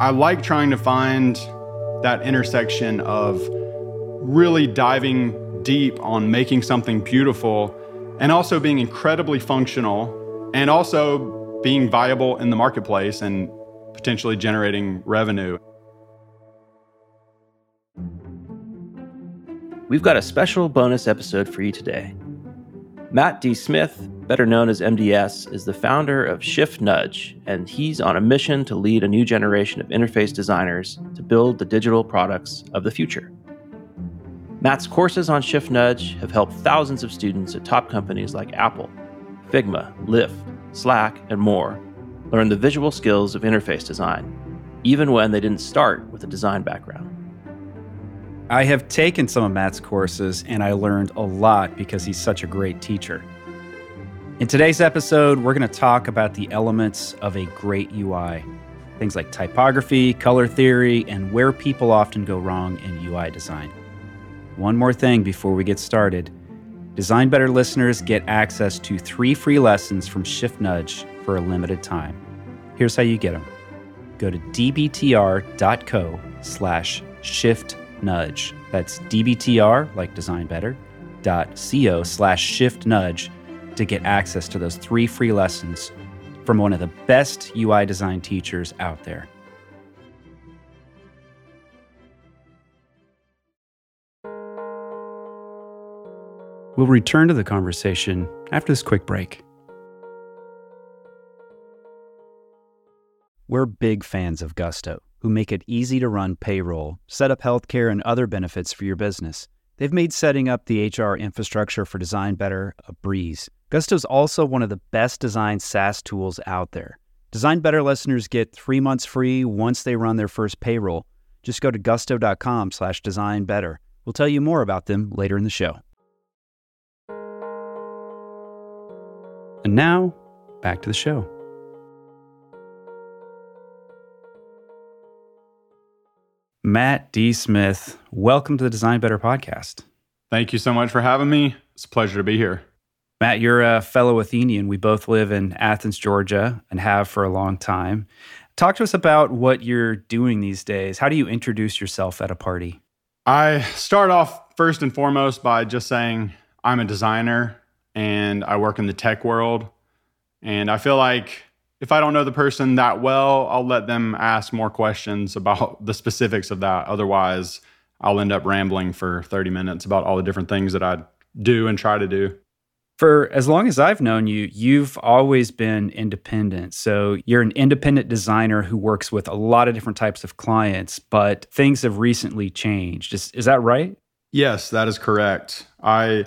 I like trying to find that intersection of really diving deep on making something beautiful and also being incredibly functional and also being viable in the marketplace and potentially generating revenue. We've got a special bonus episode for you today. Matt D. Smith, better known as MDS, is the founder of Shift Nudge, and he's on a mission to lead a new generation of interface designers to build the digital products of the future. Matt's courses on Shift Nudge have helped thousands of students at top companies like Apple, Figma, Lyft, Slack, and more learn the visual skills of interface design, even when they didn't start with a design background. I have taken some of Matt's courses and I learned a lot because he's such a great teacher. In today's episode, we're going to talk about the elements of a great UI. Things like typography, color theory, and where people often go wrong in UI design. One more thing before we get started Design Better listeners get access to three free lessons from Shift Nudge for a limited time. Here's how you get them go to dbtr.co slash shift nudge. That's dbtr, like design better, dot co slash shift nudge to get access to those three free lessons from one of the best UI design teachers out there. We'll return to the conversation after this quick break. We're big fans of Gusto, who make it easy to run payroll, set up healthcare, and other benefits for your business. They've made setting up the HR infrastructure for Design Better a breeze. Gusto is also one of the best designed SaaS tools out there. Design Better listeners get three months free once they run their first payroll. Just go to gusto.com slash design better. We'll tell you more about them later in the show. And now, back to the show. Matt D. Smith, welcome to the Design Better podcast. Thank you so much for having me. It's a pleasure to be here. Matt, you're a fellow Athenian. We both live in Athens, Georgia, and have for a long time. Talk to us about what you're doing these days. How do you introduce yourself at a party? I start off first and foremost by just saying I'm a designer and I work in the tech world. And I feel like if I don't know the person that well, I'll let them ask more questions about the specifics of that. Otherwise, I'll end up rambling for 30 minutes about all the different things that I do and try to do. For as long as I've known you, you've always been independent. So you're an independent designer who works with a lot of different types of clients, but things have recently changed. Is, is that right? Yes, that is correct. I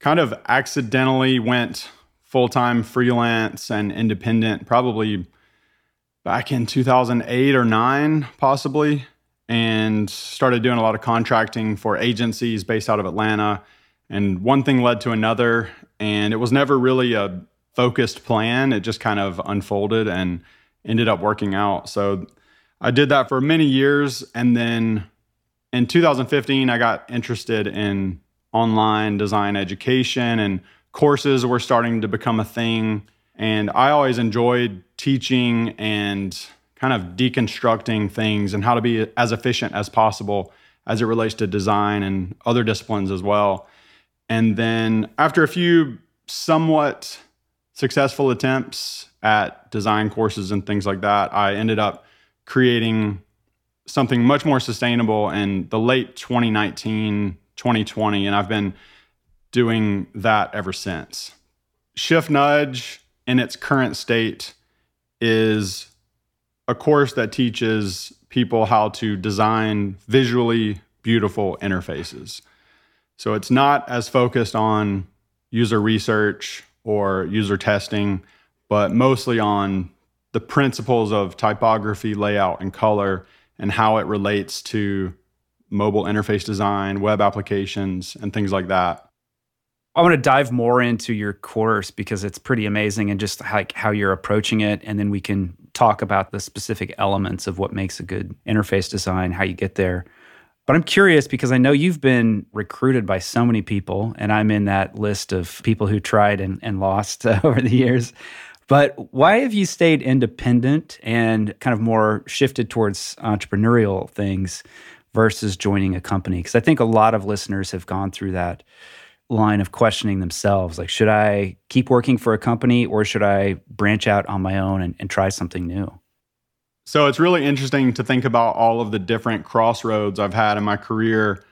kind of accidentally went full time freelance and independent probably back in 2008 or 9, possibly, and started doing a lot of contracting for agencies based out of Atlanta. And one thing led to another, and it was never really a focused plan. It just kind of unfolded and ended up working out. So I did that for many years. And then in 2015, I got interested in online design education and courses were starting to become a thing. And I always enjoyed teaching and kind of deconstructing things and how to be as efficient as possible as it relates to design and other disciplines as well. And then after a few somewhat successful attempts at design courses and things like that, I ended up creating something much more sustainable in the late 2019, 2020. And I've been doing that ever since. Shift Nudge in its current state is a course that teaches people how to design visually beautiful interfaces. So it's not as focused on user research or user testing, but mostly on the principles of typography, layout, and color and how it relates to mobile interface design, web applications, and things like that. I want to dive more into your course because it's pretty amazing and just like how you're approaching it. And then we can talk about the specific elements of what makes a good interface design, how you get there. But I'm curious because I know you've been recruited by so many people, and I'm in that list of people who tried and, and lost uh, over the years. But why have you stayed independent and kind of more shifted towards entrepreneurial things versus joining a company? Because I think a lot of listeners have gone through that line of questioning themselves like, should I keep working for a company or should I branch out on my own and, and try something new? So it's really interesting to think about all of the different crossroads I've had in my career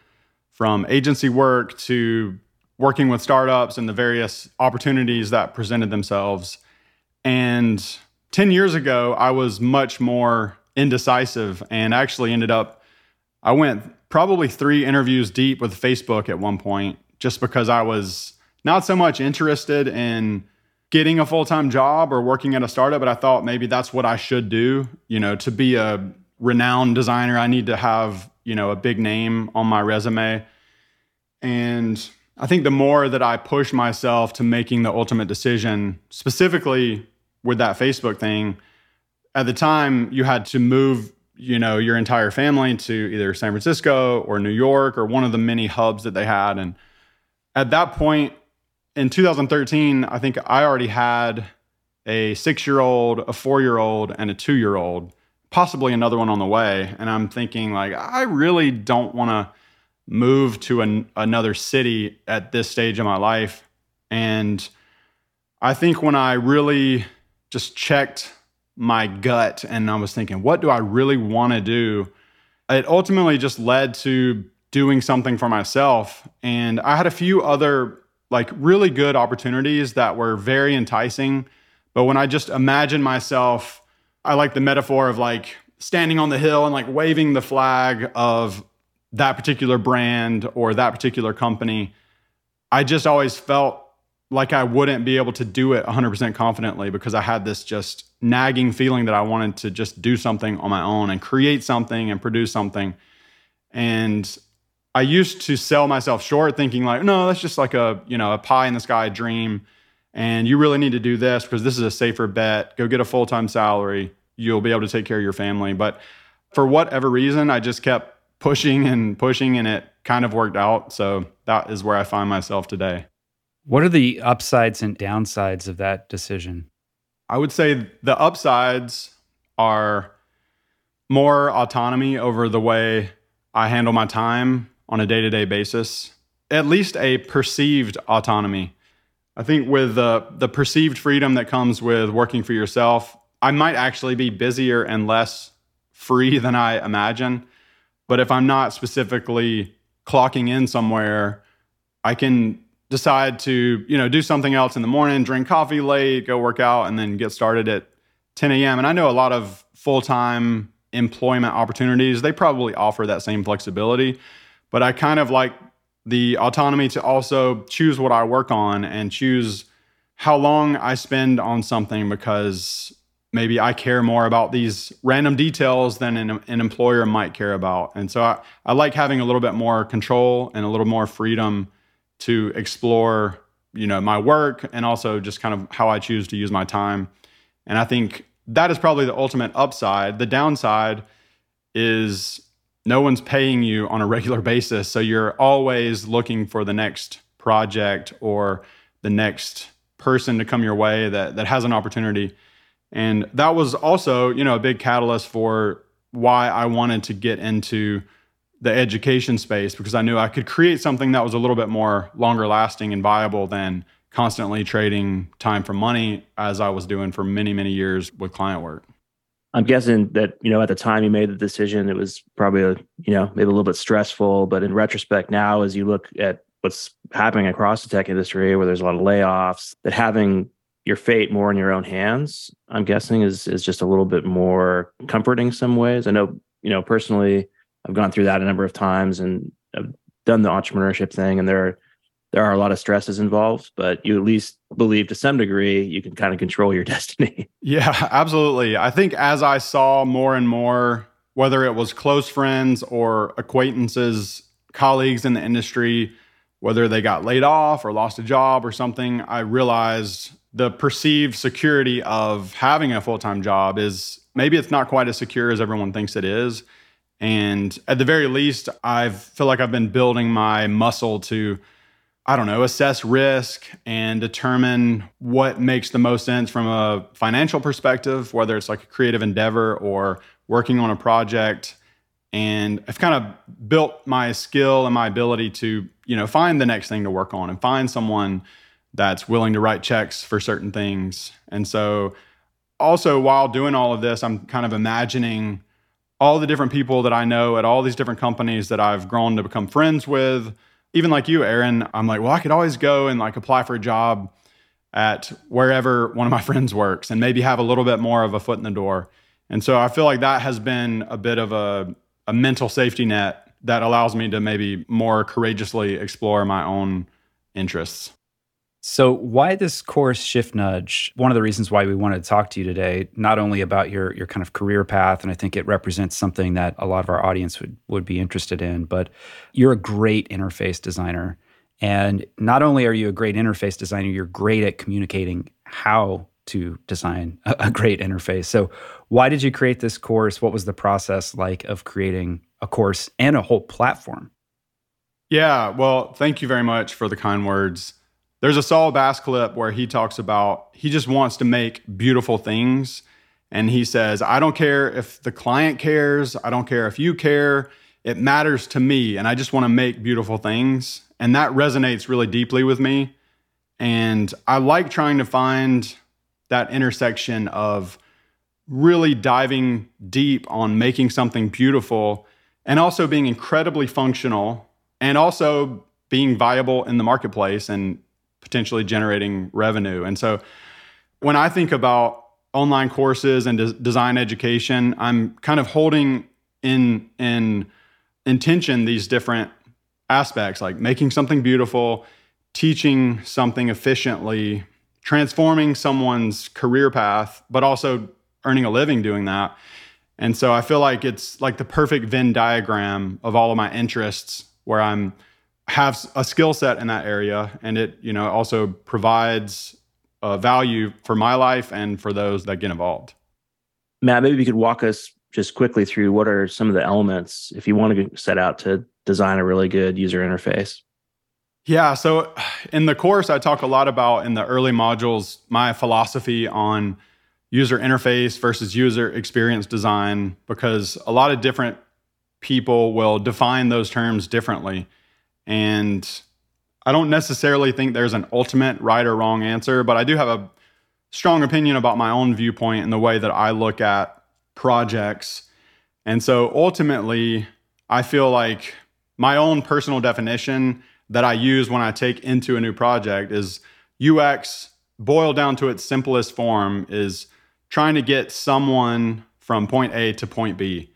from agency work to working with startups and the various opportunities that presented themselves. And 10 years ago, I was much more indecisive and actually ended up, I went probably three interviews deep with Facebook at one point just because I was not so much interested in getting a full-time job or working at a startup but i thought maybe that's what i should do you know to be a renowned designer. I need to have you know a big name on my resume. And i think the more that i pushed myself to making the ultimate decision specifically with that facebook thing at the time you had to move you know your entire family to either san francisco or new york or one of the many hubs that they had. And at that point in 2013, I think I already had a six year old, a four year old, and a two year old, possibly another one on the way. And I'm thinking, like, I really don't want to move to an, another city at this stage of my life. And I think when I really just checked my gut and I was thinking, what do I really want to do? It ultimately just led to doing something for myself. And I had a few other like really good opportunities that were very enticing. But when I just imagine myself, I like the metaphor of like standing on the hill and like waving the flag of that particular brand or that particular company. I just always felt like I wouldn't be able to do it 100% confidently because I had this just nagging feeling that I wanted to just do something on my own and create something and produce something. And I used to sell myself short thinking like, no, that's just like a, you know, a pie in the sky dream. And you really need to do this because this is a safer bet. Go get a full-time salary. You'll be able to take care of your family. But for whatever reason, I just kept pushing and pushing and it kind of worked out. So that is where I find myself today. What are the upsides and downsides of that decision? I would say the upsides are more autonomy over the way I handle my time on a day to day basis, at least a perceived autonomy. I think with the, the perceived freedom that comes with working for yourself, I might actually be busier and less free than I imagine. But if I'm not specifically clocking in somewhere, I can decide to, you know, do something else in the morning, drink coffee late, go work out, and then get started at 10 a.m. And I know a lot of full-time employment opportunities, they probably offer that same flexibility but I kind of like the autonomy to also choose what I work on and choose how long I spend on something because maybe I care more about these random details than an, an employer might care about. And so I, I like having a little bit more control and a little more freedom to explore, you know, my work and also just kind of how I choose to use my time. And I think that is probably the ultimate upside. The downside is no one's paying you on a regular basis. So you're always looking for the next project or the next person to come your way that that has an opportunity. And that was also, you know, a big catalyst for why I wanted to get into the education space because I knew I could create something that was a little bit more longer lasting and viable than constantly trading time for money as I was doing for many, many years with client work. I'm guessing that you know at the time you made the decision, it was probably a, you know maybe a little bit stressful. But in retrospect, now as you look at what's happening across the tech industry, where there's a lot of layoffs, that having your fate more in your own hands, I'm guessing is is just a little bit more comforting in some ways. I know you know personally, I've gone through that a number of times and I've done the entrepreneurship thing, and there are there are a lot of stresses involved, but you at least believe to some degree you can kind of control your destiny. Yeah, absolutely. I think as I saw more and more, whether it was close friends or acquaintances, colleagues in the industry, whether they got laid off or lost a job or something, I realized the perceived security of having a full time job is maybe it's not quite as secure as everyone thinks it is. And at the very least, I feel like I've been building my muscle to I don't know, assess risk and determine what makes the most sense from a financial perspective, whether it's like a creative endeavor or working on a project. And I've kind of built my skill and my ability to, you know, find the next thing to work on and find someone that's willing to write checks for certain things. And so also while doing all of this, I'm kind of imagining all the different people that I know at all these different companies that I've grown to become friends with even like you, Aaron, I'm like, well, I could always go and like apply for a job at wherever one of my friends works and maybe have a little bit more of a foot in the door. And so I feel like that has been a bit of a, a mental safety net that allows me to maybe more courageously explore my own interests. So, why this course Shift Nudge? One of the reasons why we wanted to talk to you today, not only about your your kind of career path, and I think it represents something that a lot of our audience would would be interested in, but you're a great interface designer. And not only are you a great interface designer, you're great at communicating how to design a, a great interface. So, why did you create this course? What was the process like of creating a course and a whole platform? Yeah, well, thank you very much for the kind words. There's a Saul Bass clip where he talks about he just wants to make beautiful things. And he says, I don't care if the client cares, I don't care if you care. It matters to me. And I just want to make beautiful things. And that resonates really deeply with me. And I like trying to find that intersection of really diving deep on making something beautiful and also being incredibly functional and also being viable in the marketplace and potentially generating revenue. And so when I think about online courses and de- design education, I'm kind of holding in in intention these different aspects like making something beautiful, teaching something efficiently, transforming someone's career path, but also earning a living doing that. And so I feel like it's like the perfect Venn diagram of all of my interests where I'm have a skill set in that area and it you know also provides uh, value for my life and for those that get involved. Matt maybe you could walk us just quickly through what are some of the elements if you want to set out to design a really good user interface. Yeah so in the course i talk a lot about in the early modules my philosophy on user interface versus user experience design because a lot of different people will define those terms differently and I don't necessarily think there's an ultimate right or wrong answer, but I do have a strong opinion about my own viewpoint and the way that I look at projects. And so ultimately, I feel like my own personal definition that I use when I take into a new project is UX boiled down to its simplest form is trying to get someone from point A to point B.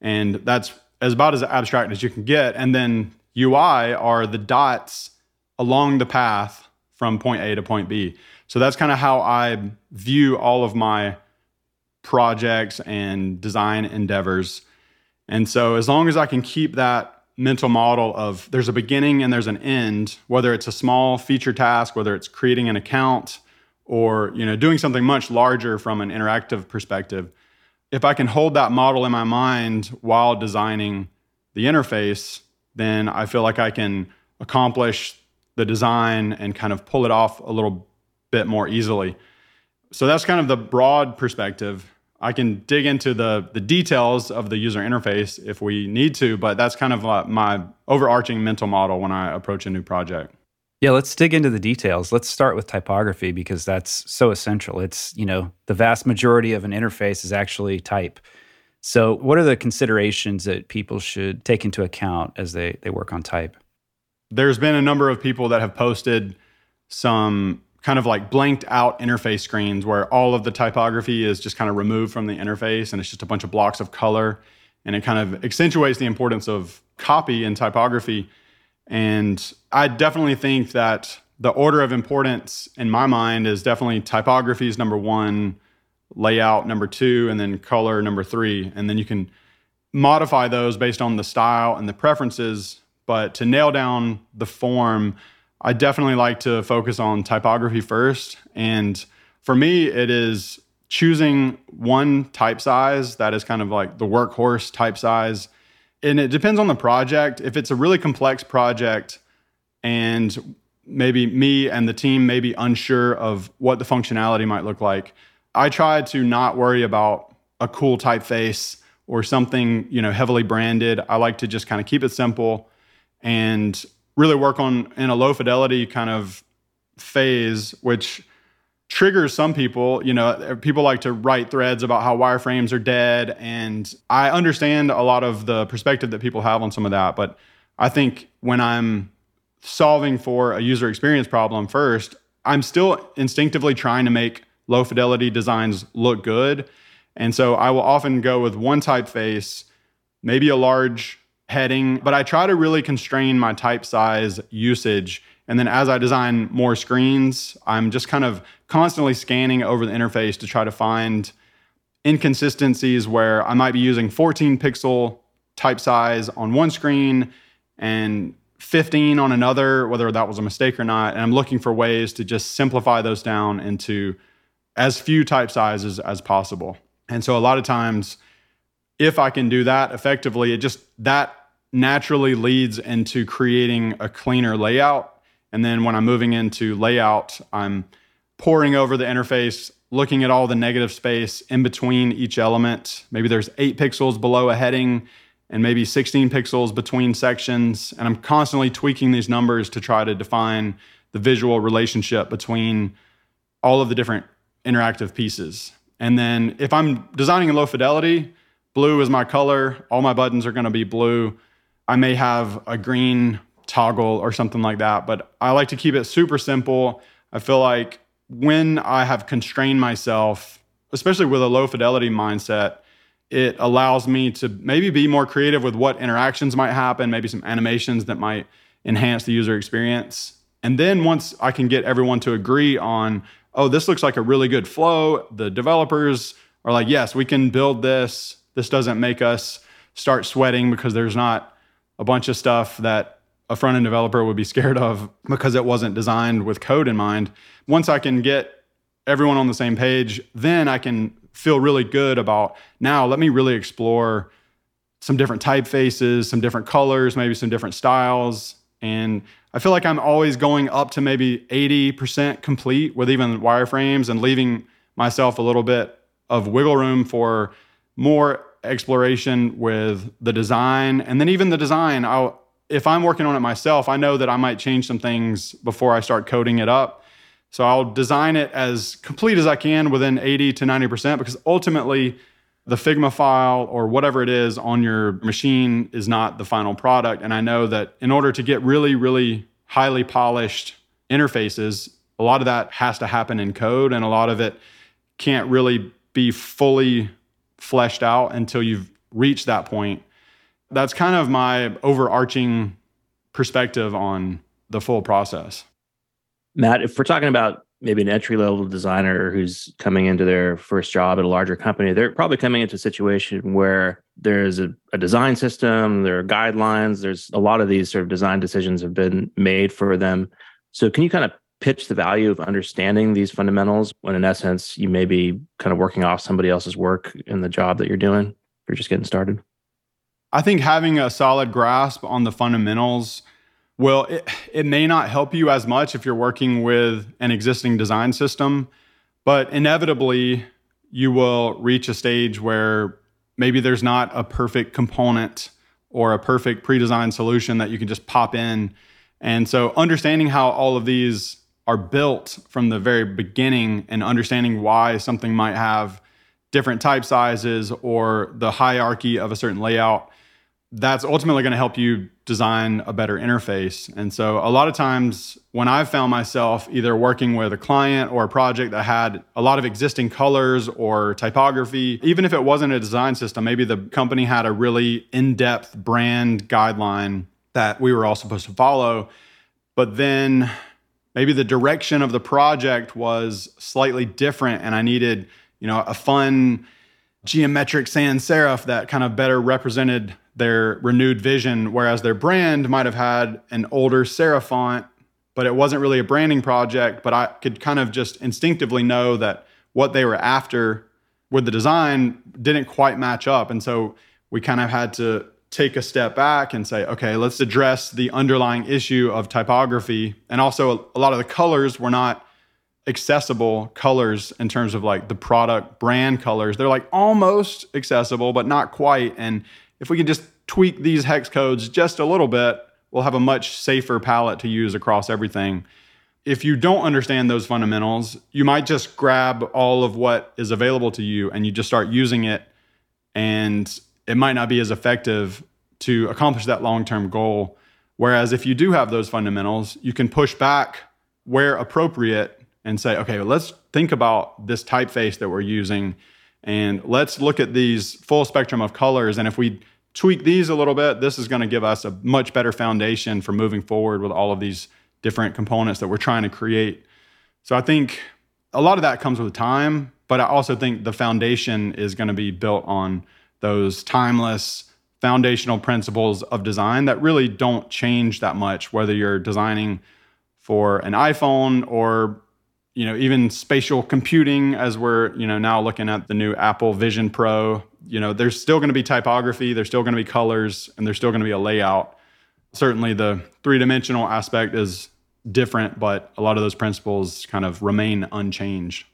And that's as about as abstract as you can get. And then UI are the dots along the path from point A to point B. So that's kind of how I view all of my projects and design endeavors. And so as long as I can keep that mental model of there's a beginning and there's an end, whether it's a small feature task, whether it's creating an account or, you know, doing something much larger from an interactive perspective, if I can hold that model in my mind while designing the interface, then I feel like I can accomplish the design and kind of pull it off a little bit more easily. So that's kind of the broad perspective. I can dig into the the details of the user interface if we need to, but that's kind of my overarching mental model when I approach a new project. Yeah, let's dig into the details. Let's start with typography because that's so essential. It's, you know, the vast majority of an interface is actually type. So, what are the considerations that people should take into account as they, they work on type? There's been a number of people that have posted some kind of like blanked out interface screens where all of the typography is just kind of removed from the interface and it's just a bunch of blocks of color. And it kind of accentuates the importance of copy and typography. And I definitely think that the order of importance in my mind is definitely typography is number one, layout number two, and then color number three. And then you can modify those based on the style and the preferences. But to nail down the form, I definitely like to focus on typography first. And for me, it is choosing one type size that is kind of like the workhorse type size. And it depends on the project. If it's a really complex project and maybe me and the team may be unsure of what the functionality might look like. I try to not worry about a cool typeface or something, you know, heavily branded. I like to just kind of keep it simple and really work on in a low fidelity kind of phase, which triggers some people. You know, people like to write threads about how wireframes are dead. And I understand a lot of the perspective that people have on some of that. But I think when I'm solving for a user experience problem first, I'm still instinctively trying to make low fidelity designs look good. And so I will often go with one typeface, maybe a large heading, but I try to really constrain my type size usage. And then as I design more screens, I'm just kind of constantly scanning over the interface to try to find inconsistencies where I might be using 14 pixel type size on one screen and 15 on another, whether that was a mistake or not. And I'm looking for ways to just simplify those down into as few type sizes as possible. And so a lot of times, if I can do that effectively, it just that naturally leads into creating a cleaner layout. And then when I'm moving into layout, I'm poring over the interface, looking at all the negative space in between each element. Maybe there's eight pixels below a heading and maybe 16 pixels between sections. And I'm constantly tweaking these numbers to try to define the visual relationship between all of the different interactive pieces. And then if I'm designing in low fidelity, blue is my color. All my buttons are going to be blue. I may have a green toggle or something like that, but I like to keep it super simple. I feel like when I have constrained myself, especially with a low fidelity mindset, it allows me to maybe be more creative with what interactions might happen, maybe some animations that might enhance the user experience. And then once I can get everyone to agree on, oh, this looks like a really good flow, the developers are like, yes, we can build this. This doesn't make us start sweating because there's not a bunch of stuff that a front end developer would be scared of because it wasn't designed with code in mind. Once I can get everyone on the same page, then I can feel really good about now let me really explore some different typefaces, some different colors, maybe some different styles. And I feel like I'm always going up to maybe 80% complete with even wireframes and leaving myself a little bit of wiggle room for more exploration with the design. And then even the design, I'll if I'm working on it myself, I know that I might change some things before I start coding it up. So I'll design it as complete as I can within 80 to 90% because ultimately the Figma file or whatever it is on your machine is not the final product. And I know that in order to get really, really highly polished interfaces, a lot of that has to happen in code and a lot of it can't really be fully fleshed out until you've reached that point that's kind of my overarching perspective on the full process. Matt, if we're talking about maybe an entry level designer who's coming into their first job at a larger company, they're probably coming into a situation where there's a, a, design system, there are guidelines, there's a lot of these sort of design decisions have been made for them. So, can you kind of pitch the value of understanding these fundamentals when, in essence, you may be kind of working off somebody else's work in the job that you're doing? If you're just getting started. I think having a solid grasp on the fundamentals will it, it may not help you as much if you're working with an existing design system, but inevitably you will reach a stage where maybe there's not a perfect component or a perfect pre-designed solution that you can just pop in. And so understanding how all of these are built from the very beginning and understanding why something might have different type sizes or the hierarchy of a certain layout that's ultimately going to help you design a better interface. And so, a lot of times when I've found myself either working with a client or a project that had a lot of existing colors or typography, even if it wasn't a design system, maybe the company had a really in depth brand guideline that we were all supposed to follow. But then maybe the direction of the project was slightly different, and I needed, you know, a fun geometric sans serif that kind of better represented their renewed vision, whereas their brand might have had an older serif font, but it wasn't really a branding project. But I could kind of just instinctively know that what they were after with the design didn't quite match up. And so we kind of had to take a step back and say, okay, let's address the underlying issue of typography. And also, a lot of the colors were not accessible colors in terms of like the product brand colors. They're like almost accessible, but not quite. And if we can just tweak these hex codes just a little bit, we'll have a much safer palette to use across everything. If you don't understand those fundamentals, you might just grab all of what is available to you and you just start using it and it might not be as effective to accomplish that long term goal. Whereas if you do have those fundamentals, you can push back where appropriate and say, okay, let's think about this typeface that we're using and let's look at these full spectrum of colors. And if we tweak these a little bit, this is going to give us a much better foundation for moving forward with all of these different components that we're trying to create. So I think a lot of that comes with time, but I also think the foundation is going to be built on those timeless foundational principles of design that really don't change that much whether you're designing for an iPhone or you know even spatial computing as we're you know now looking at the new Apple Vision Pro you know there's still going to be typography there's still going to be colors and there's still going to be a layout certainly the three-dimensional aspect is different but a lot of those principles kind of remain unchanged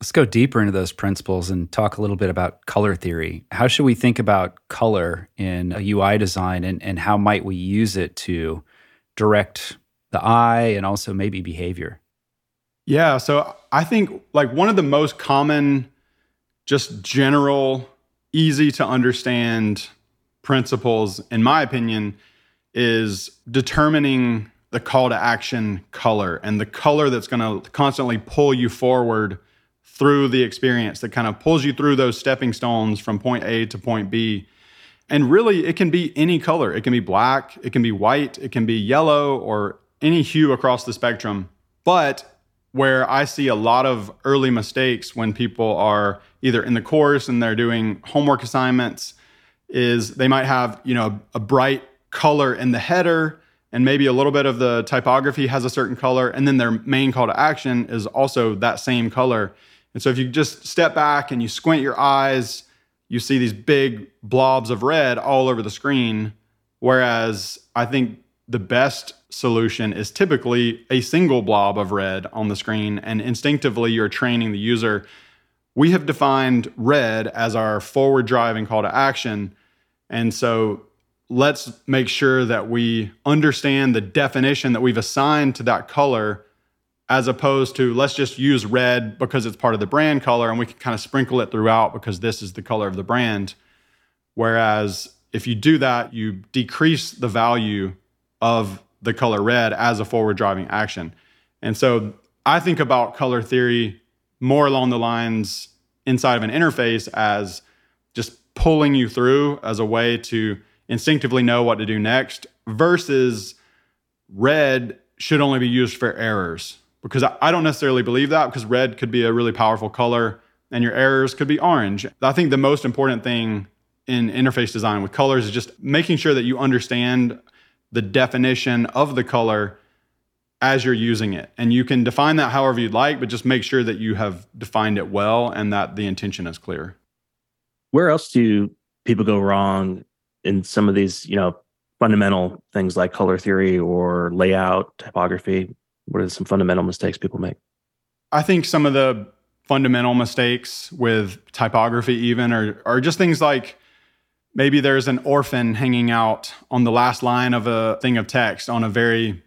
Let's go deeper into those principles and talk a little bit about color theory. How should we think about color in a UI design and, and how might we use it to direct the eye and also maybe behavior? Yeah, so I think like one of the most common, just general, easy to understand principles, in my opinion, is determining the call to action color and the color that's going to constantly pull you forward through the experience that kind of pulls you through those stepping stones from point A to point B. And really, it can be any color. It can be black, it can be white, it can be yellow, or any hue across the spectrum. But where I see a lot of early mistakes when people are either in the course and they're doing homework assignments is they might have, you know, a bright color in the header and maybe a little bit of the typography has a certain color and then their main call to action is also that same color and so if you just step back and you squint your eyes, you see these big blobs of red all over the screen. Whereas I think the best solution is typically a single blob of red on the screen. And instinctively, you're training the user. We have defined red as our forward driving call to action. And so let's make sure that we understand the definition that we've assigned to that color as opposed to let's just use red because it's part of the brand color and we can kind of sprinkle it throughout because this is the color of the brand. Whereas if you do that, you decrease the value of the color red as a forward driving action. And so I think about color theory more along the lines inside of an interface as just pulling you through as a way to instinctively know what to do next versus red should only be used for errors because I don't necessarily believe that because red could be a really powerful color and your errors could be orange. I think the most important thing in interface design with colors is just making sure that you understand the definition of the color as you're using it. And you can define that however you'd like, but just make sure that you have defined it well and that the intention is clear. Where else do people go wrong in some of these, you know, fundamental things like color theory or layout, typography? What are some fundamental mistakes people make? I think some of the fundamental mistakes with typography, even, are, are just things like maybe there's an orphan hanging out on the last line of a thing of text on a very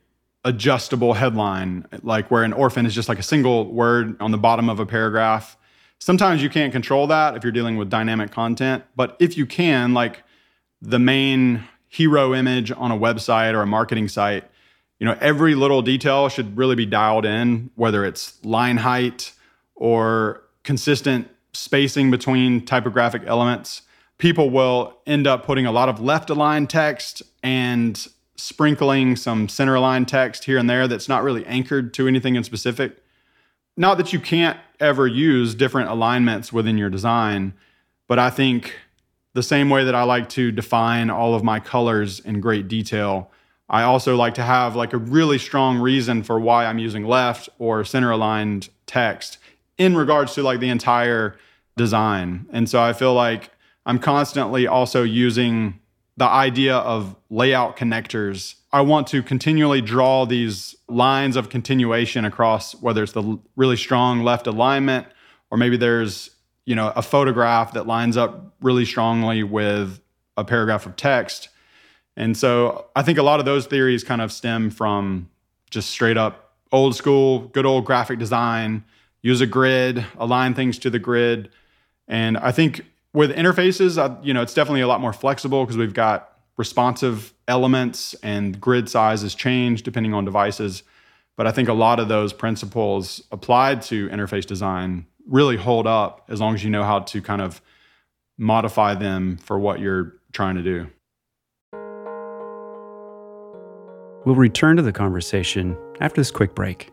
adjustable headline, like where an orphan is just like a single word on the bottom of a paragraph. Sometimes you can't control that if you're dealing with dynamic content, but if you can, like the main hero image on a website or a marketing site, you know, every little detail should really be dialed in, whether it's line height or consistent spacing between typographic elements. People will end up putting a lot of left aligned text and sprinkling some center aligned text here and there that's not really anchored to anything in specific. Not that you can't ever use different alignments within your design, but I think the same way that I like to define all of my colors in great detail, I also like to have like a really strong reason for why I'm using left or center aligned text in regards to like the entire design. And so I feel like I'm constantly also using the idea of layout connectors. I want to continually draw these lines of continuation across whether it's the really strong left alignment or maybe there's, you know, a photograph that lines up really strongly with a paragraph of text. And so I think a lot of those theories kind of stem from just straight up old school, good old graphic design, use a grid, align things to the grid. And I think with interfaces, you know, it's definitely a lot more flexible because we've got responsive elements and grid sizes change depending on devices. But I think a lot of those principles applied to interface design really hold up as long as you know how to kind of modify them for what you're trying to do. We'll return to the conversation after this quick break.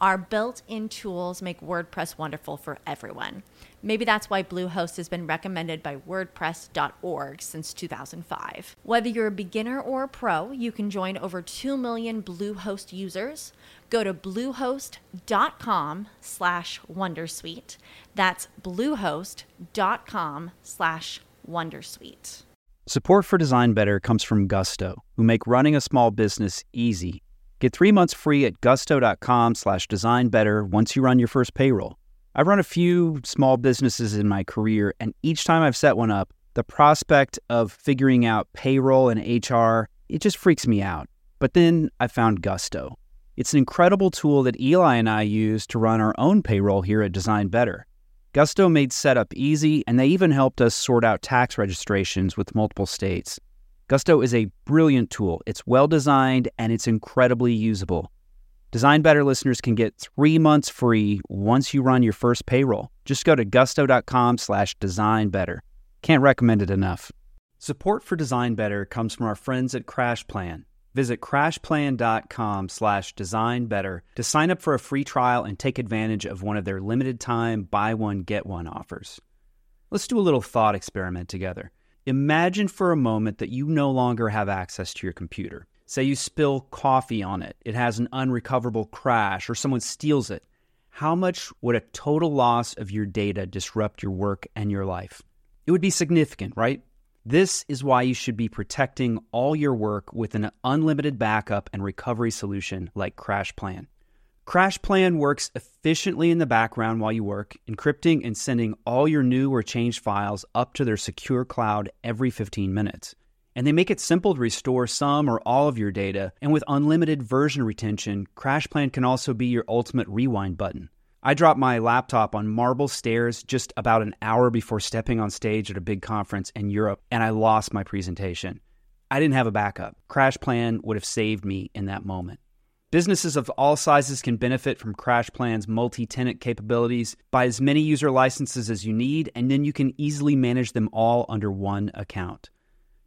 Our built in tools make WordPress wonderful for everyone. Maybe that's why Bluehost has been recommended by WordPress.org since 2005. Whether you're a beginner or a pro, you can join over 2 million Bluehost users. Go to bluehost.com slash Wondersuite. That's bluehost.com slash Wondersuite. Support for Design Better comes from Gusto, who make running a small business easy. Get three months free at gusto.com slash design better once you run your first payroll. I've run a few small businesses in my career, and each time I've set one up, the prospect of figuring out payroll and HR, it just freaks me out. But then I found Gusto. It's an incredible tool that Eli and I use to run our own payroll here at Design Better. Gusto made setup easy, and they even helped us sort out tax registrations with multiple states. Gusto is a brilliant tool. It's well designed and it's incredibly usable. Design Better listeners can get three months free once you run your first payroll. Just go to gusto.com slash design better. Can't recommend it enough. Support for Design Better comes from our friends at CrashPlan. Visit crashplan.com slash design better to sign up for a free trial and take advantage of one of their limited time buy one, get one offers. Let's do a little thought experiment together. Imagine for a moment that you no longer have access to your computer. Say you spill coffee on it, it has an unrecoverable crash, or someone steals it. How much would a total loss of your data disrupt your work and your life? It would be significant, right? This is why you should be protecting all your work with an unlimited backup and recovery solution like CrashPlan. CrashPlan works efficiently in the background while you work, encrypting and sending all your new or changed files up to their secure cloud every 15 minutes. And they make it simple to restore some or all of your data, and with unlimited version retention, CrashPlan can also be your ultimate rewind button. I dropped my laptop on marble stairs just about an hour before stepping on stage at a big conference in Europe, and I lost my presentation. I didn't have a backup. CrashPlan would have saved me in that moment. Businesses of all sizes can benefit from CrashPlan's multi tenant capabilities. Buy as many user licenses as you need, and then you can easily manage them all under one account.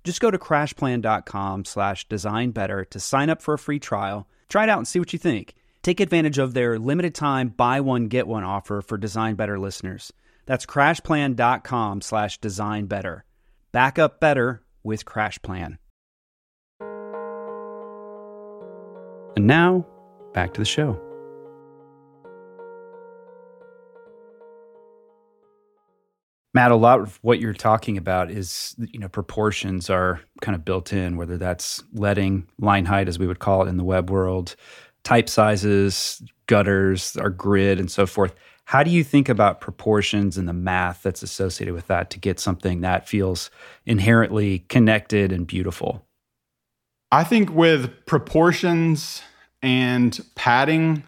Just go to crashplan.com slash design better to sign up for a free trial. Try it out and see what you think. Take advantage of their limited time buy one, get one offer for Design Better listeners. That's crashplan.com slash design better. Back up better with CrashPlan. And now, back to the show. Matt, a lot of what you're talking about is, you know, proportions are kind of built in, whether that's letting, line height, as we would call it in the web world, type sizes, gutters, our grid, and so forth. How do you think about proportions and the math that's associated with that to get something that feels inherently connected and beautiful? I think with proportions and padding,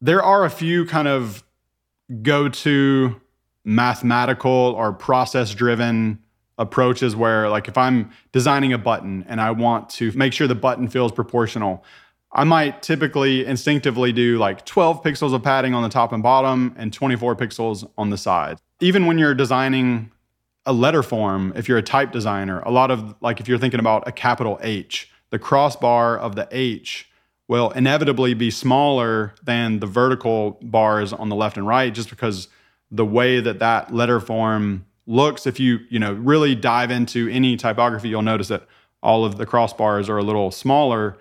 there are a few kind of go to mathematical or process driven approaches where like if I'm designing a button and I want to make sure the button feels proportional, I might typically instinctively do like 12 pixels of padding on the top and bottom and 24 pixels on the side. Even when you're designing a letter form, if you're a type designer, a lot of like if you're thinking about a capital H, the crossbar of the H will inevitably be smaller than the vertical bars on the left and right just because the way that that letter form looks if you you know really dive into any typography you'll notice that all of the crossbars are a little smaller.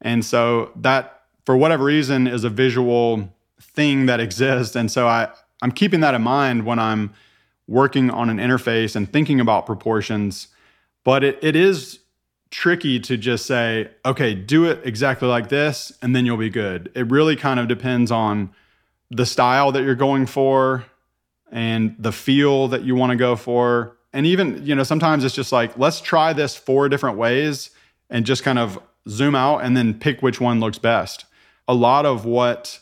And so that for whatever reason is a visual thing that exists. And so i i'm keeping that in mind when i'm working on an interface and thinking about proportions. But it, it is tricky to just say okay do it exactly like this and then you'll be good it really kind of depends on the style that you're going for and the feel that you want to go for. And even, you know, sometimes it's just like, let's try this four different ways and just kind of zoom out and then pick which one looks best. A lot of what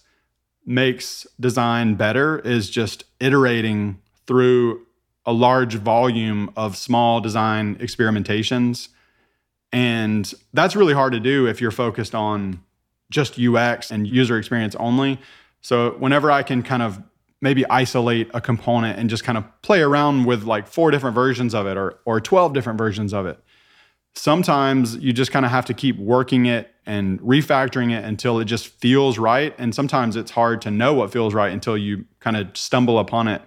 makes design better is just iterating through a large volume of small design experimentations. And that's really hard to do if you're focused on just UX and user experience only. So, whenever I can kind of maybe isolate a component and just kind of play around with like four different versions of it or or 12 different versions of it. Sometimes you just kind of have to keep working it and refactoring it until it just feels right and sometimes it's hard to know what feels right until you kind of stumble upon it.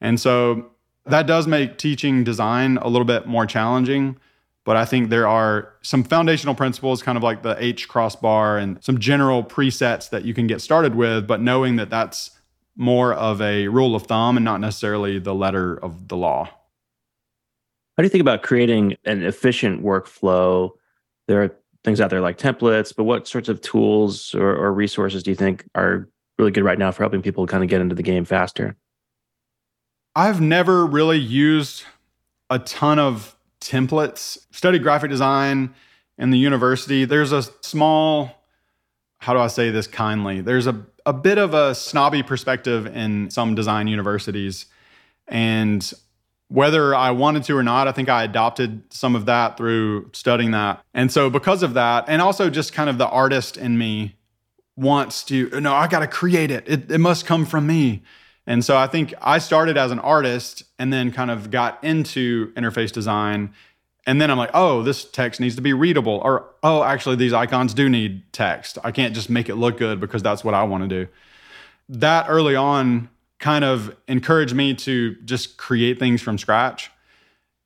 And so that does make teaching design a little bit more challenging, but I think there are some foundational principles kind of like the H crossbar and some general presets that you can get started with, but knowing that that's more of a rule of thumb and not necessarily the letter of the law. How do you think about creating an efficient workflow? There are things out there like templates, but what sorts of tools or, or resources do you think are really good right now for helping people kind of get into the game faster? I've never really used a ton of templates. Studied graphic design in the university. There's a small, how do I say this kindly? There's a a bit of a snobby perspective in some design universities. And whether I wanted to or not, I think I adopted some of that through studying that. And so, because of that, and also just kind of the artist in me wants to, no, I got to create it. it. It must come from me. And so, I think I started as an artist and then kind of got into interface design and then I'm like, oh, this text needs to be readable. Or, oh, actually, these icons do need text. I can't just make it look good because that's what I want to do. That early on kind of encouraged me to just create things from scratch.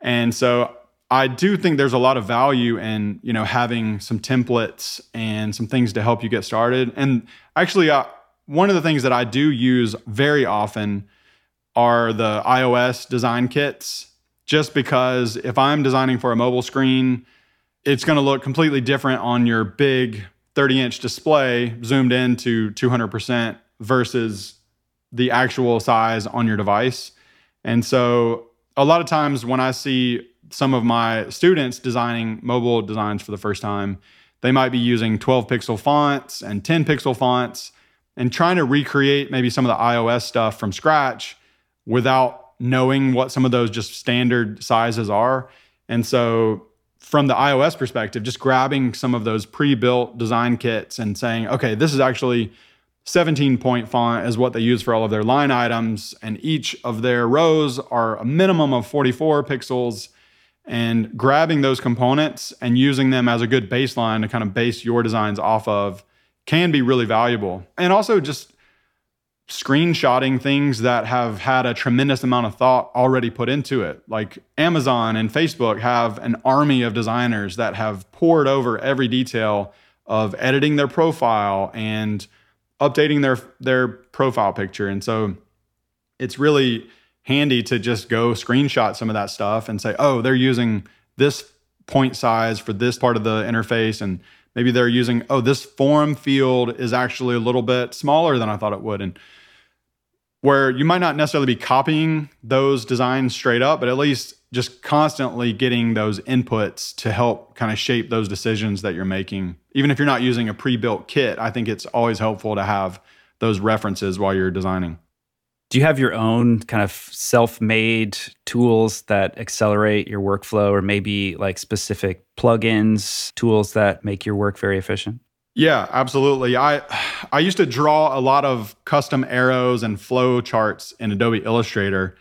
And so I do think there's a lot of value in, you know, having some templates and some things to help you get started. And actually, uh, one of the things that I do use very often are the iOS design kits just because if I'm designing for a mobile screen, it's going to look completely different on your big 30 inch display zoomed in to 200% versus the actual size on your device. And so a lot of times when I see some of my students designing mobile designs for the first time, they might be using 12 pixel fonts and 10 pixel fonts and trying to recreate maybe some of the iOS stuff from scratch without knowing what some of those just standard sizes are. And so from the iOS perspective, just grabbing some of those pre-built design kits and saying, okay, this is actually 17 point font is what they use for all of their line items. And each of their rows are a minimum of 44 pixels. And grabbing those components and using them as a good baseline to kind of base your designs off of can be really valuable. And also just screenshotting things that have had a tremendous amount of thought already put into it. Like Amazon and Facebook have an army of designers that have pored over every detail of editing their profile and updating their their profile picture. And so it's really handy to just go screenshot some of that stuff and say, "Oh, they're using this point size for this part of the interface and maybe they're using, oh, this form field is actually a little bit smaller than I thought it would." And where you might not necessarily be copying those designs straight up, but at least just constantly getting those inputs to help kind of shape those decisions that you're making. Even if you're not using a pre built kit, I think it's always helpful to have those references while you're designing. Do you have your own kind of self made tools that accelerate your workflow or maybe like specific plugins, tools that make your work very efficient? Yeah, absolutely. I I used to draw a lot of custom arrows and flow charts in Adobe Illustrator.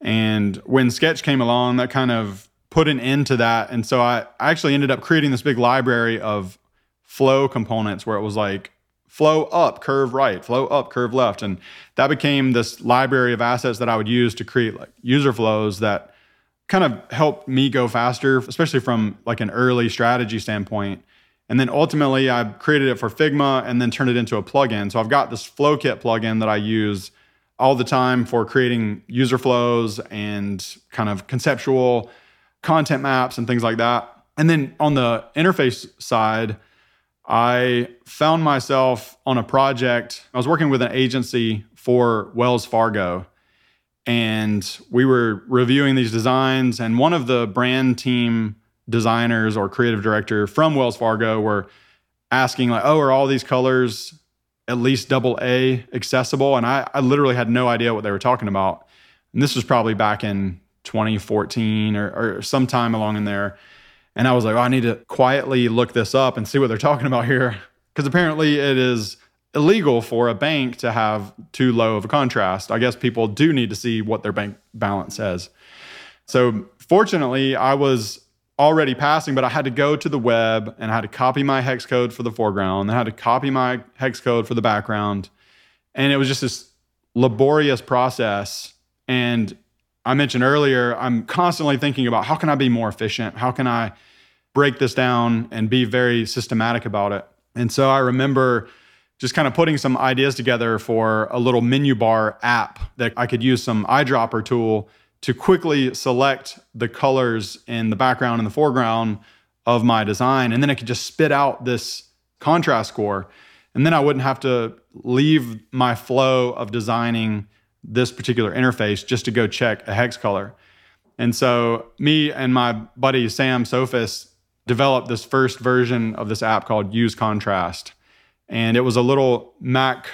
And when Sketch came along, that kind of put an end to that. And so I actually ended up creating this big library of flow components where it was like flow up, curve right, flow up, curve left. And that became this library of assets that I would use to create like user flows that kind of helped me go faster, especially from like an early strategy standpoint. And then ultimately, I created it for Figma and then turned it into a plugin. So I've got this FlowKit plugin that I use all the time for creating user flows and kind of conceptual content maps and things like that. And then on the interface side, I found myself on a project. I was working with an agency for Wells Fargo, and we were reviewing these designs. And one of the brand team designers or creative director from Wells Fargo were asking like, "Oh, are all these colors at least double A accessible?" And I, I literally had no idea what they were talking about. And this was probably back in 2014 or, or sometime along in there. And I was like, oh, I need to quietly look this up and see what they're talking about here. Because apparently it is illegal for a bank to have too low of a contrast. I guess people do need to see what their bank balance says. So fortunately, I was already passing, but I had to go to the web and I had to copy my hex code for the foreground. I had to copy my hex code for the background. And it was just this laborious process. And I mentioned earlier, I'm constantly thinking about how can I be more efficient? How can I break this down and be very systematic about it? And so I remember just kind of putting some ideas together for a little menu bar app that I could use some eyedropper tool to quickly select the colors in the background and the foreground of my design. And then it could just spit out this contrast score. And then I wouldn't have to leave my flow of designing this particular interface just to go check a hex color. And so me and my buddy Sam Soffes developed this first version of this app called Use Contrast. And it was a little Mac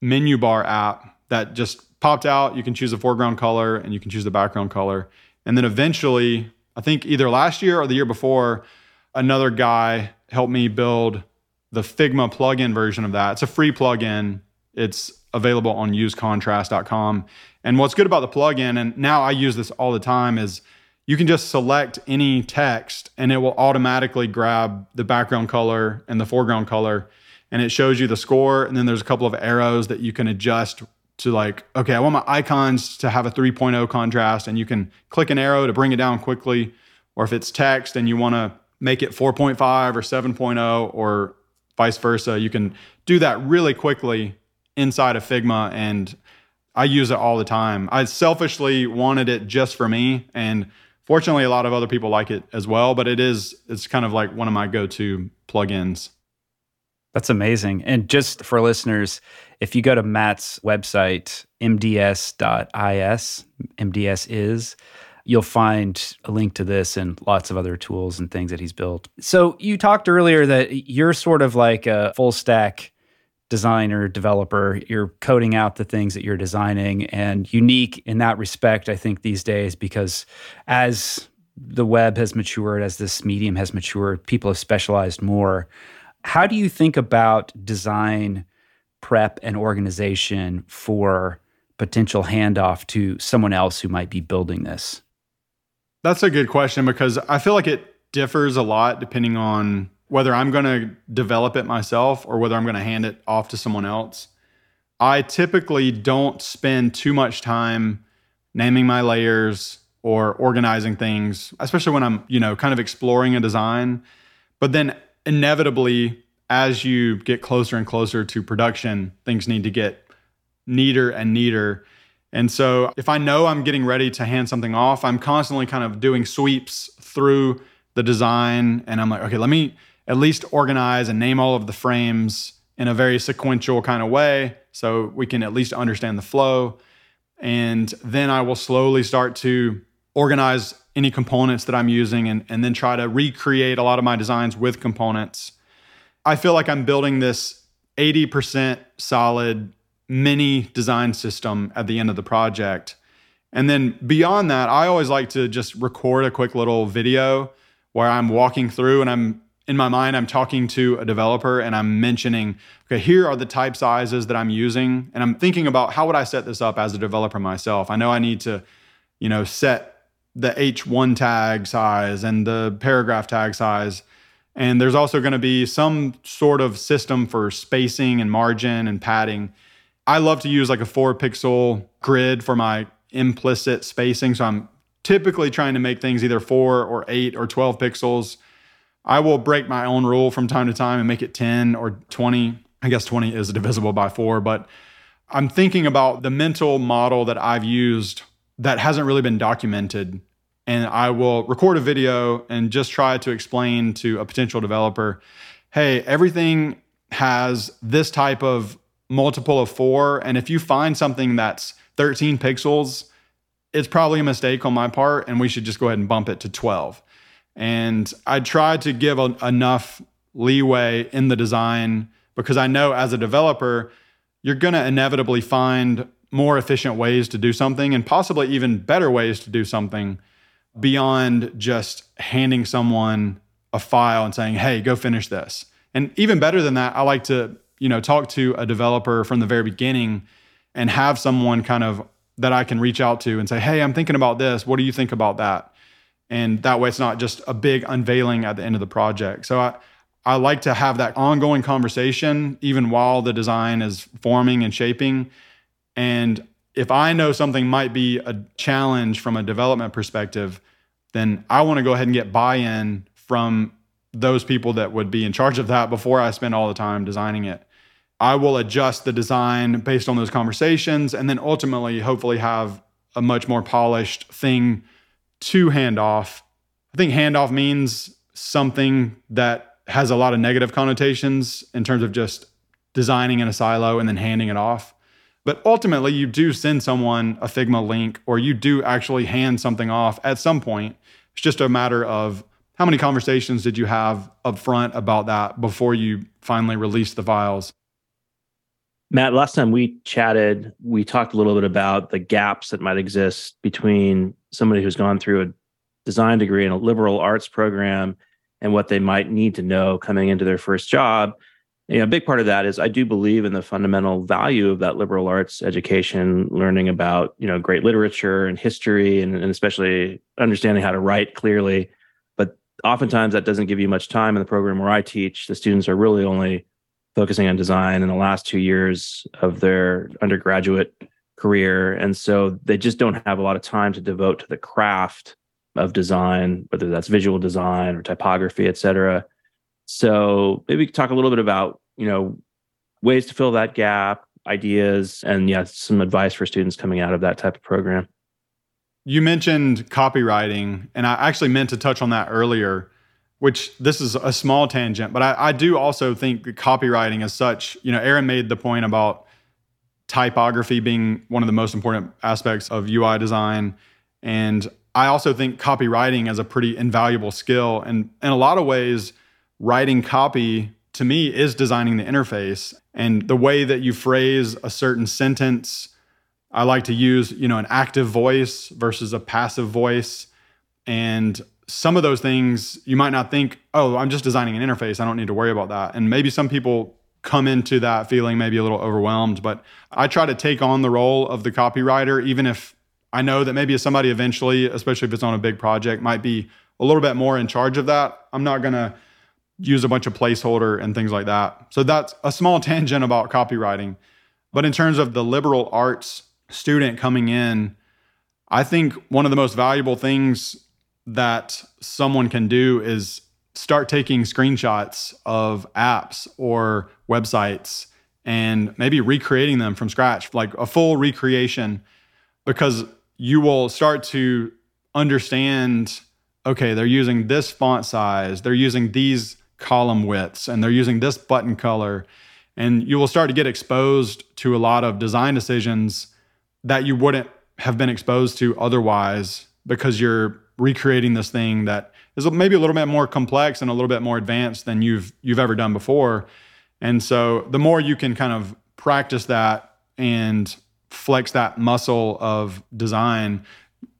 menu bar app that just popped out. You can choose the foreground color and you can choose the background color. And then eventually, I think either last year or the year before, another guy helped me build the Figma plugin version of that. It's a free plugin. It's available on usecontrast.com. And what's good about the plugin, and now I use this all the time, is you can just select any text and it will automatically grab the background color and the foreground color. And it shows you the score. And then there's a couple of arrows that you can adjust to like, okay, I want my icons to have a 3.0 contrast, and you can click an arrow to bring it down quickly. Or if it's text and you want to make it 4.5 or 7.0 or vice versa, you can do that really quickly inside of Figma. And I use it all the time. I selfishly wanted it just for me. And fortunately, a lot of other people like it as well, but it is, it's kind of like one of my go to plugins. That's amazing. And just for listeners, if you go to Matt's website, mds.is, MDS is, you'll find a link to this and lots of other tools and things that he's built. So you talked earlier that you're sort of like a full stack designer, developer. You're coding out the things that you're designing and unique in that respect, I think, these days, because as the web has matured, as this medium has matured, people have specialized more. How do you think about design prep and organization for potential handoff to someone else who might be building this? That's a good question because I feel like it differs a lot depending on whether I'm going to develop it myself or whether I'm going to hand it off to someone else. I typically don't spend too much time naming my layers or organizing things, especially when I'm, you know, kind of exploring a design. But then inevitably as you get closer and closer to production, things need to get neater and neater. And so if I know I'm getting ready to hand something off, I'm constantly kind of doing sweeps through the design. And I'm like, okay, let me at least organize and name all of the frames in a very sequential kind of way so we can at least understand the flow. And then I will slowly start to organize any components that I'm using and, and then try to recreate a lot of my designs with components I feel like I'm building this 80% solid mini design system at the end of the project. And then beyond that, I always like to just record a quick little video where I'm walking through and I'm in my mind, I'm talking to a developer and I'm mentioning, okay, here are the type sizes that I'm using. And I'm thinking about how would I set this up as a developer myself? I know I need to, you know, set the H1 tag size and the paragraph tag size. And there's also going to be some sort of system for spacing and margin and padding. I love to use like a four pixel grid for my implicit spacing. So I'm typically trying to make things either four or eight or 12 pixels I will break my own rule from time to time and make it 10 or 20. I guess 20 is divisible by four, but I'm thinking about the mental model that I've used that hasn't really been documented. And I will record a video and just try to explain to a potential developer hey, everything has this type of multiple of four. And if you find something that's 13 pixels, it's probably a mistake on my part, and we should just go ahead and bump it to 12. And I try to give a, enough leeway in the design because I know as a developer, you're going to inevitably find more efficient ways to do something and possibly even better ways to do something beyond just handing someone a file and saying, "Hey, go finish this." And even better than that, I like to, you know, talk to a developer from the very beginning and have someone kind of that I can reach out to and say, "Hey, I'm thinking about this. What do you think about that?" And that way it's not just a big unveiling at the end of the project. So i i like to have that ongoing conversation even while the design is forming and shaping. And if i know something might be a challenge from a development perspective then i want to go ahead and get buy-in from those people that would be in charge of that before i spend all the time designing it. I will adjust the design based on those conversations and then ultimately hopefully have a much more polished thing to handoff. I think handoff means something that has a lot of negative connotations in terms of just designing in a silo and then handing it off. But ultimately, you do send someone a Figma link or you do actually hand something off at some point. It's just a matter of how many conversations did you have up front about that before you finally release the files? Matt, last time we chatted, we talked a little bit about the gaps that might exist between somebody who's gone through a design degree in a liberal arts program and what they might need to know coming into their first job. You know, a big part of that is I do believe in the fundamental value of that liberal arts education, learning about you know great literature and history, and, and especially understanding how to write clearly. But oftentimes that doesn't give you much time in the program where I teach. The students are really only focusing on design in the last two years of their undergraduate career. And so they just don't have a lot of time to devote to the craft of design, whether that's visual design or typography, et cetera. So maybe talk a little bit about, you know, ways to fill that gap, ideas, and yeah, some advice for students coming out of that type of program. You mentioned copywriting, and I actually meant to touch on that earlier, which this is a small tangent, but I, I do also think copywriting is such, you know, Aaron made the point about typography being one of the most important aspects of UI design. And I also think copywriting is a pretty invaluable skill. And in a lot of ways, writing copy to me is designing the interface and the way that you phrase a certain sentence. I like to use, you know, an active voice versus a passive voice. And some of those things you might not think, oh, I'm just designing an interface. I don't need to worry about that. And maybe some people come into that feeling maybe a little overwhelmed. But I try to take on the role of the copywriter, even if I know that maybe somebody eventually, especially if it's on a big project, might be a little bit more in charge of that. I'm not going to use a bunch of placeholder and things like that. So that's a small tangent about copywriting. But in terms of the liberal arts student coming in, I think one of the most valuable things that someone can do is start taking screenshots of apps or websites and maybe recreating them from scratch, like a full recreation, because you will start to understand okay, they're using this font size, they're using these column widths, and they're using this button color. And you will start to get exposed to a lot of design decisions that you wouldn't have been exposed to otherwise because you're recreating this thing that is maybe a little bit more complex and a little bit more advanced than you've you've ever done before. And so the more you can kind of practice that and flex that muscle of design,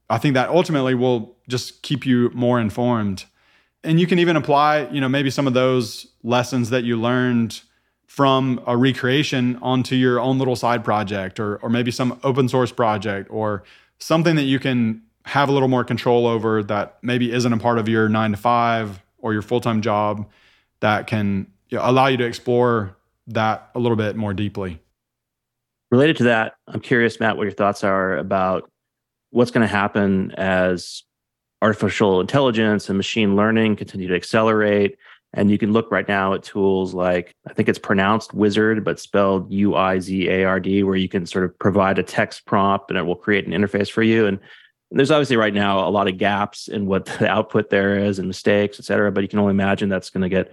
I think that ultimately will just keep you more informed. And you can even apply, you know, maybe some of those lessons that you learned from a recreation onto your own little side project or or maybe some open source project or something that you can have a little more control over that maybe isn't a part of your 9 to 5 or your full-time job that can you know, allow you to explore that a little bit more deeply. Related to that, I'm curious, Matt, what your thoughts are about what's going to happen as artificial intelligence and machine learning continue to accelerate. And you can look right now at tools like, I think it's pronounced wizard, but spelled U I Z A R D, where you can sort of provide a text prompt and it will create an interface for you. And there's obviously right now a lot of gaps in what the output there is and mistakes, et cetera, but you can only imagine that's going to get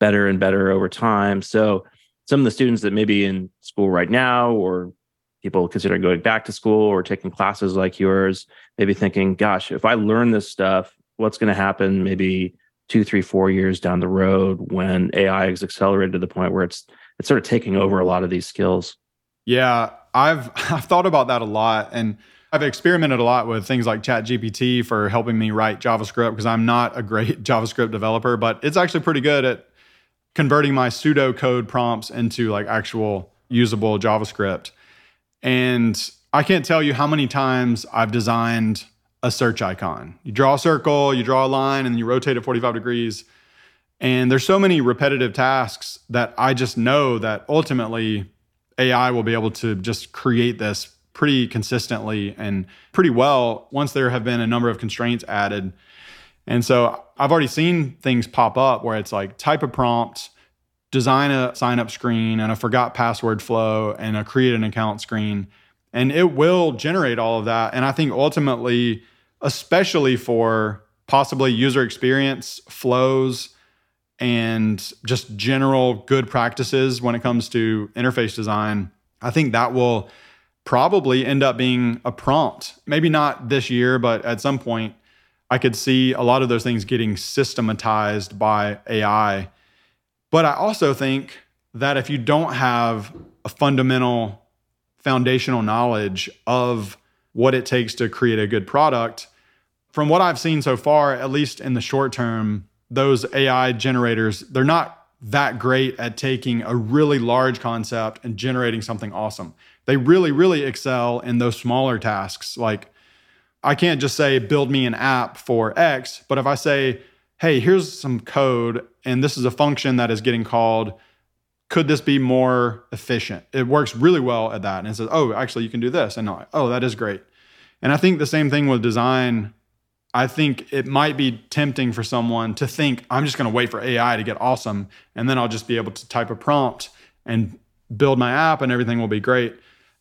better and better over time. So some of the students that may be in school right now or people considering going back to school or taking classes like yours, maybe thinking, gosh, if I learn this stuff, what's going to happen maybe two, three, four years down the road when AI is accelerated to the point where it's it's sort of taking over a lot of these skills. Yeah, I've I've thought about that a lot and I've experimented a lot with things like ChatGPT for helping me write JavaScript because I'm not a great JavaScript developer, but it's actually pretty good at converting my pseudo code prompts into like actual usable JavaScript. And I can't tell you how many times I've designed a search icon. You draw a circle, you draw a line, and you rotate it 45 degrees. And there's so many repetitive tasks that I just know that ultimately AI will be able to just create this pretty consistently and pretty well once there have been a number of constraints added. And so I've already seen things pop up where it's like type a prompt, design a sign up screen and a forgot password flow and a create an account screen. And it will generate all of that. And I think ultimately, especially for possibly user experience flows and just general good practices when it comes to interface design, I think that will probably end up being a prompt. Maybe not this year, but at some point, I could see a lot of those things getting systematized by AI. But I also think that if you don't have a fundamental foundational knowledge of what it takes to create a good product, from what I've seen so far, at least in the short term, those AI generators, they're not that great at taking a really large concept and generating something awesome they really, really excel in those smaller tasks. Like, I can't just say, build me an app for X, but if I say, hey, here's some code and this is a function that is getting called, could this be more efficient? It works really well at that. And it says, oh, actually, you can do this. And like, oh, that is great. And I think the same thing with design. I think it might be tempting for someone to think, I'm just going to wait for AI to get awesome. And then I'll just be able to type a prompt and build my app and everything will be great.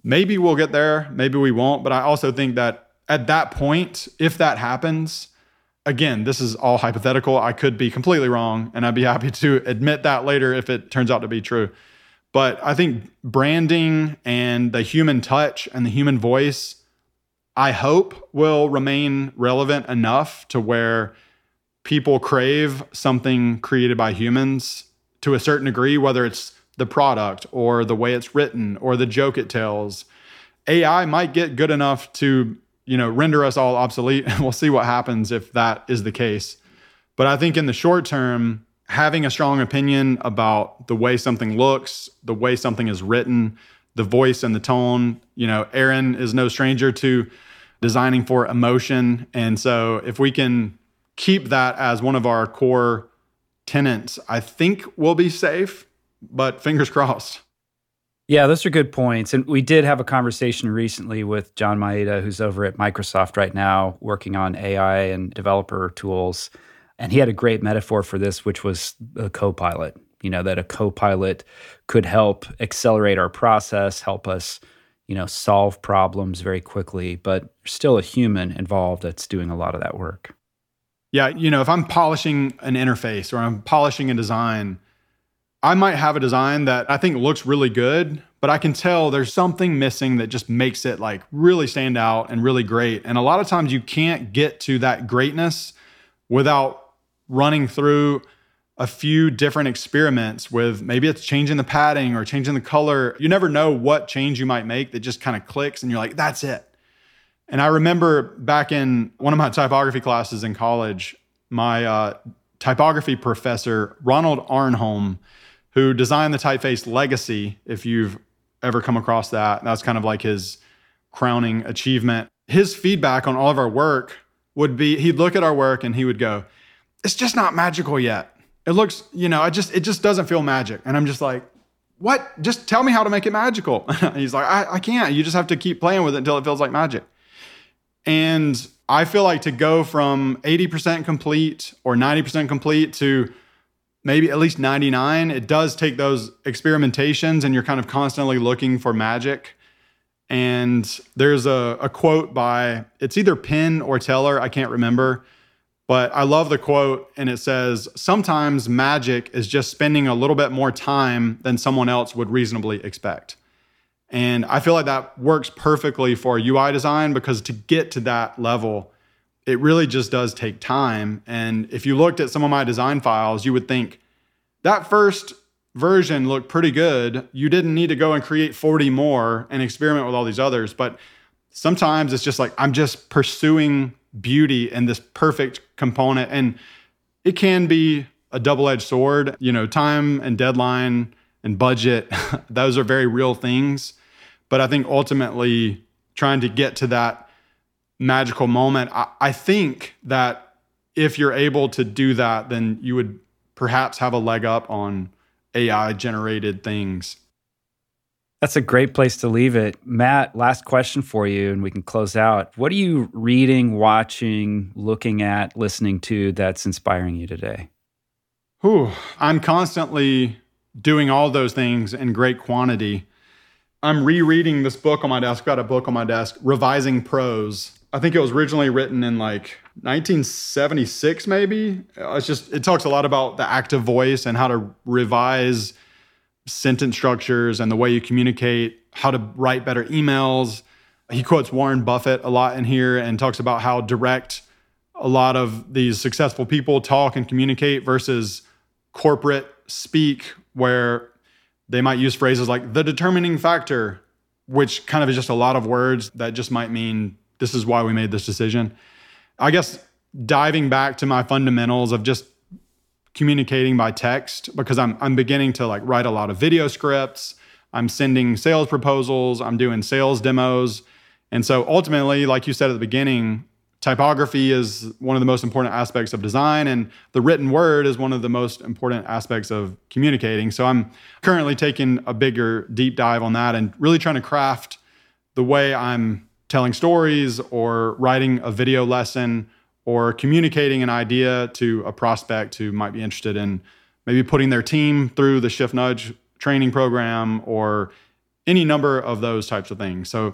Maybe we'll get there, maybe we won't. But I also think that at that point, if that happens, again, this is all hypothetical. I could be completely wrong, and I'd be happy to admit that later if it turns out to be true. But I think branding and the human touch and the human voice, I hope, will remain relevant enough to where people crave something created by humans to a certain degree, whether it's the product or the way it's written or the joke it tells. AI might get good enough to, you know, render us all obsolete and we'll see what happens if that is the case. But I think in the short term, having a strong opinion about the way something looks, the way something is written, the voice and the tone, you know, Aaron is no stranger to designing for emotion. And so if we can keep that as one of our core tenants, I think we'll be safe but fingers crossed. Yeah, those are good points. And we did have a conversation recently with John Maeda, who's over at Microsoft right now working on AI and developer tools. And he had a great metaphor for this, which was a co pilot. You know, that a co pilot could help accelerate our process, help us, you know, solve problems very quickly, but still a human involved that's doing a lot of that work. Yeah. You know, if I'm polishing an interface or I'm polishing a design, I might have a design that I think looks really good, but I can tell there's something missing that just makes it like really stand out and really great. And a lot of times you can't get to that greatness without running through a few different experiments with maybe it's changing the padding or changing the color. You never know what change you might make that just kind of clicks and you're like, that's it. And I remember back in one of my typography classes in college, my uh, typography professor, Ronald Arnholm, who designed the typeface Legacy, if you've ever come across that, that's kind of like his crowning achievement. His feedback on all of our work would be he'd look at our work and he would go, It's just not magical yet. It looks, you know, I just it just doesn't feel magic. And I'm just like, what? Just tell me how to make it magical. He's like, I, I can't. You just have to keep playing with it until it feels like magic. And I feel like to go from 80% complete or 90% complete to maybe at least 99, it does take those experimentations and you're kind of constantly looking for magic. And there's a, a quote by, it's either Penn or Teller, I can't remember, but I love the quote. And it says, Sometimes magic is just spending a little bit more time than someone else would reasonably expect. And I feel like that works perfectly for UI design because to get to that level, it really just does take time. And if you looked at some of my design files, you would think that first version looked pretty good. You didn't need to go and create 40 more and experiment with all these others. But sometimes it's just like I'm just pursuing beauty and this perfect component. And it can be a double edged sword. You know, time and deadline and budget, those are very real things. But I think ultimately trying to get to that magical moment, I, I think that if you're able to do that, then you would perhaps have a leg up on AI generated things. That's a great place to leave it. Matt, last question for you, and we can close out. What are you reading, watching, looking at, listening to that's inspiring you today? Whew, I'm constantly doing all those things in great quantity. I'm rereading this book on my desk. I've got a book on my desk, Revising Prose. I think it was originally written in like 1976, maybe. It's just, it talks a lot about the active voice and how to revise sentence structures and the way you communicate, how to write better emails. He quotes Warren Buffett a lot in here and talks about how direct a lot of these successful people talk and communicate versus corporate speak, where they might use phrases like the determining factor, which kind of is just a lot of words that just might mean this is why we made this decision. I guess diving back to my fundamentals of just communicating by text because I'm I'm beginning to like write a lot of video scripts. I'm sending sales proposals, I'm doing sales demos. And so ultimately, like you said at the beginning, typography is one of the most important aspects of design and the written word is one of the most important aspects of communicating so i'm currently taking a bigger deep dive on that and really trying to craft the way i'm telling stories or writing a video lesson or communicating an idea to a prospect who might be interested in maybe putting their team through the shift nudge training program or any number of those types of things so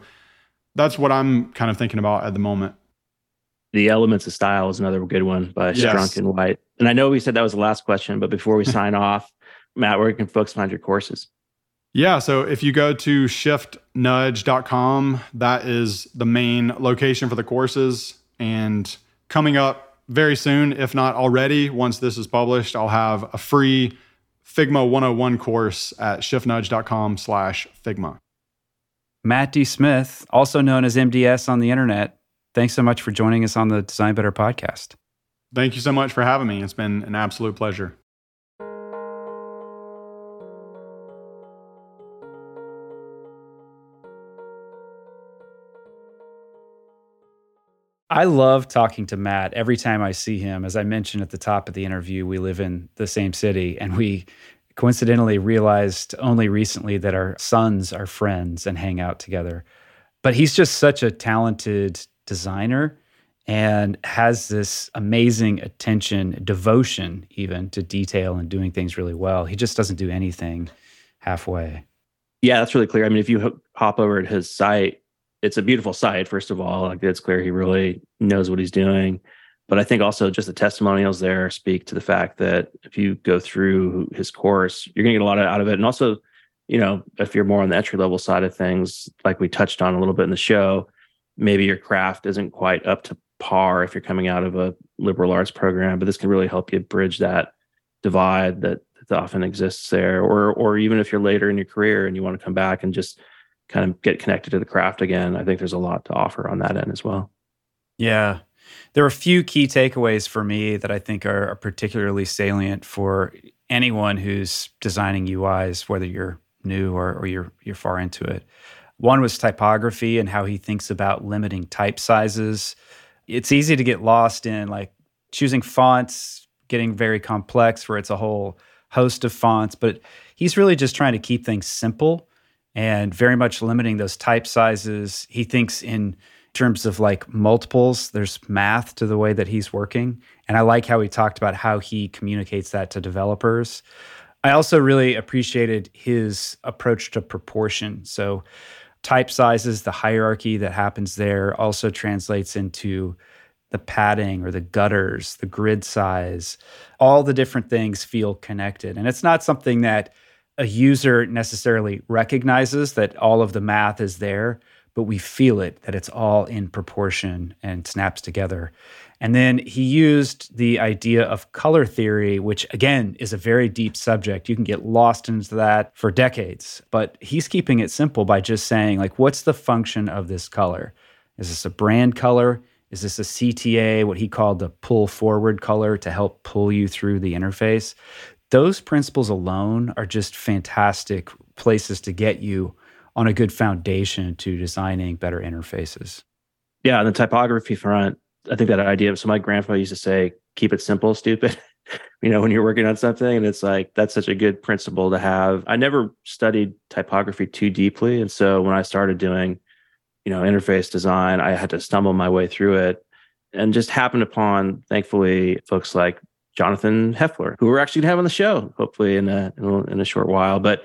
that's what i'm kind of thinking about at the moment the Elements of Style is another good one by yes. Strunk and White. And I know we said that was the last question, but before we sign off, Matt, where can folks find your courses? Yeah, so if you go to shiftnudge.com, that is the main location for the courses. And coming up very soon, if not already, once this is published, I'll have a free Figma 101 course at shiftnudge.com slash Figma. Matt D. Smith, also known as MDS on the internet, thanks so much for joining us on the Design Better podcast. Thank you so much for having me. It's been an absolute pleasure. I love talking to Matt every time I see him. As I mentioned at the top of the interview, we live in the same city and we coincidentally realized only recently that our sons are friends and hang out together. But he's just such a talented designer and has this amazing attention, devotion even to detail and doing things really well. He just doesn't do anything halfway. Yeah, that's really clear. I mean, if you hop over to his site, it's a beautiful site, first of all. Like it's clear he really knows what he's doing. But I think also just the testimonials there speak to the fact that if you go through his course, you're gonna get a lot out of it. And also, you know, if you're more on the entry level side of things, like we touched on a little bit in the show, maybe your craft isn't quite up to par if you're coming out of a liberal arts program, but this can really help you bridge that divide that, that often exists there, or or even if you're later in your career and you want to come back and just kind of get connected to the craft again, I think there's a lot to offer on that end as well. Yeah. There are a few key takeaways for me that I think are, particularly salient for anyone who's designing UIs, whether you're new or, or you're you're far into it. One was typography and how he thinks about limiting type sizes. It's easy to get lost in like choosing fonts, getting very complex where it's a whole host of fonts, but he's really just trying to keep things simple and very much limiting those type sizes. He thinks in terms of like multiples, there's math to the way that he's working. And I like how he talked about how he communicates that to developers. I also really appreciated his approach to proportion. So, type sizes, the hierarchy that happens there also translates into the padding or the gutters, the grid size. All the different things feel connected. And it's not something that a user necessarily recognizes that all of the math is there, but we feel it that it's all in proportion and snaps together. And then he used the idea of color theory, which again is a very deep subject. You can get lost into that for decades, but he's keeping it simple by just saying, like, what's the function of this color? Is this a brand color? Is this a CTA, what he called the pull forward color to help pull you through the interface? Those principles alone are just fantastic places to get you on a good foundation to designing better interfaces. Yeah, on the typography front, I think that idea. So my grandfather used to say, "Keep it simple, stupid." you know, when you're working on something, and it's like that's such a good principle to have. I never studied typography too deeply, and so when I started doing, you know, interface design, I had to stumble my way through it, and just happened upon, thankfully, folks like Jonathan Hoefler, who we're actually going to have on the show, hopefully in a, in a short while, but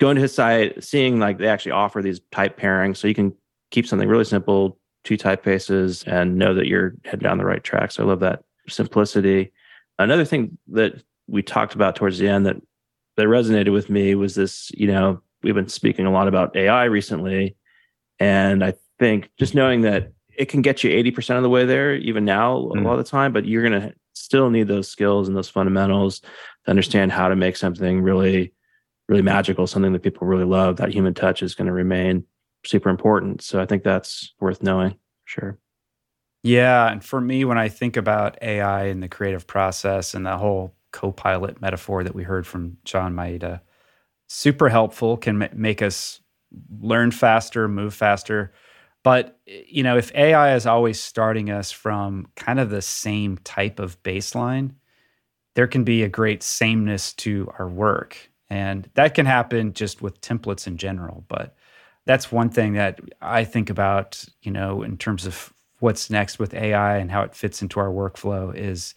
going to his site, seeing like they actually offer these type pairings, so you can keep something really simple, two typefaces, and know that you're heading down the right track. So I love that simplicity. Another thing that we talked about towards the end that that resonated with me was this. You know, we've been speaking a lot about AI recently, and I think just knowing that it can get you 80% of the way there even now mm. a lot of the time but you're going to still need those skills and those fundamentals to understand how to make something really really magical, something that people really love, that human touch is going to remain super important. So I think that's worth knowing. Sure. Yeah. And for me, when I think about AI and the creative process and the whole co pilot metaphor that we heard from John Maeda, super helpful, can make us learn faster, move faster. But, eh, you know, if AI is always starting us from kind of the same type of baseline, there can be a great sameness to our work. And that can happen just with templates in general. But that's one thing that I think about, you know, in terms of what's next with AI and how it fits into our workflow is